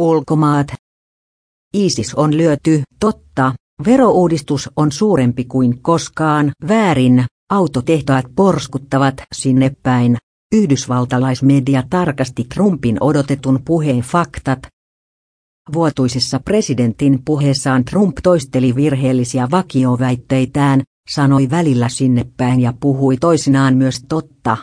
Ulkomaat. ISIS on lyöty, totta, verouudistus on suurempi kuin koskaan, väärin, autotehtaat porskuttavat sinne päin. Yhdysvaltalaismedia tarkasti Trumpin odotetun puheen faktat. Vuotuisessa presidentin puheessaan Trump toisteli virheellisiä vakioväitteitään, sanoi välillä sinne päin ja puhui toisinaan myös totta.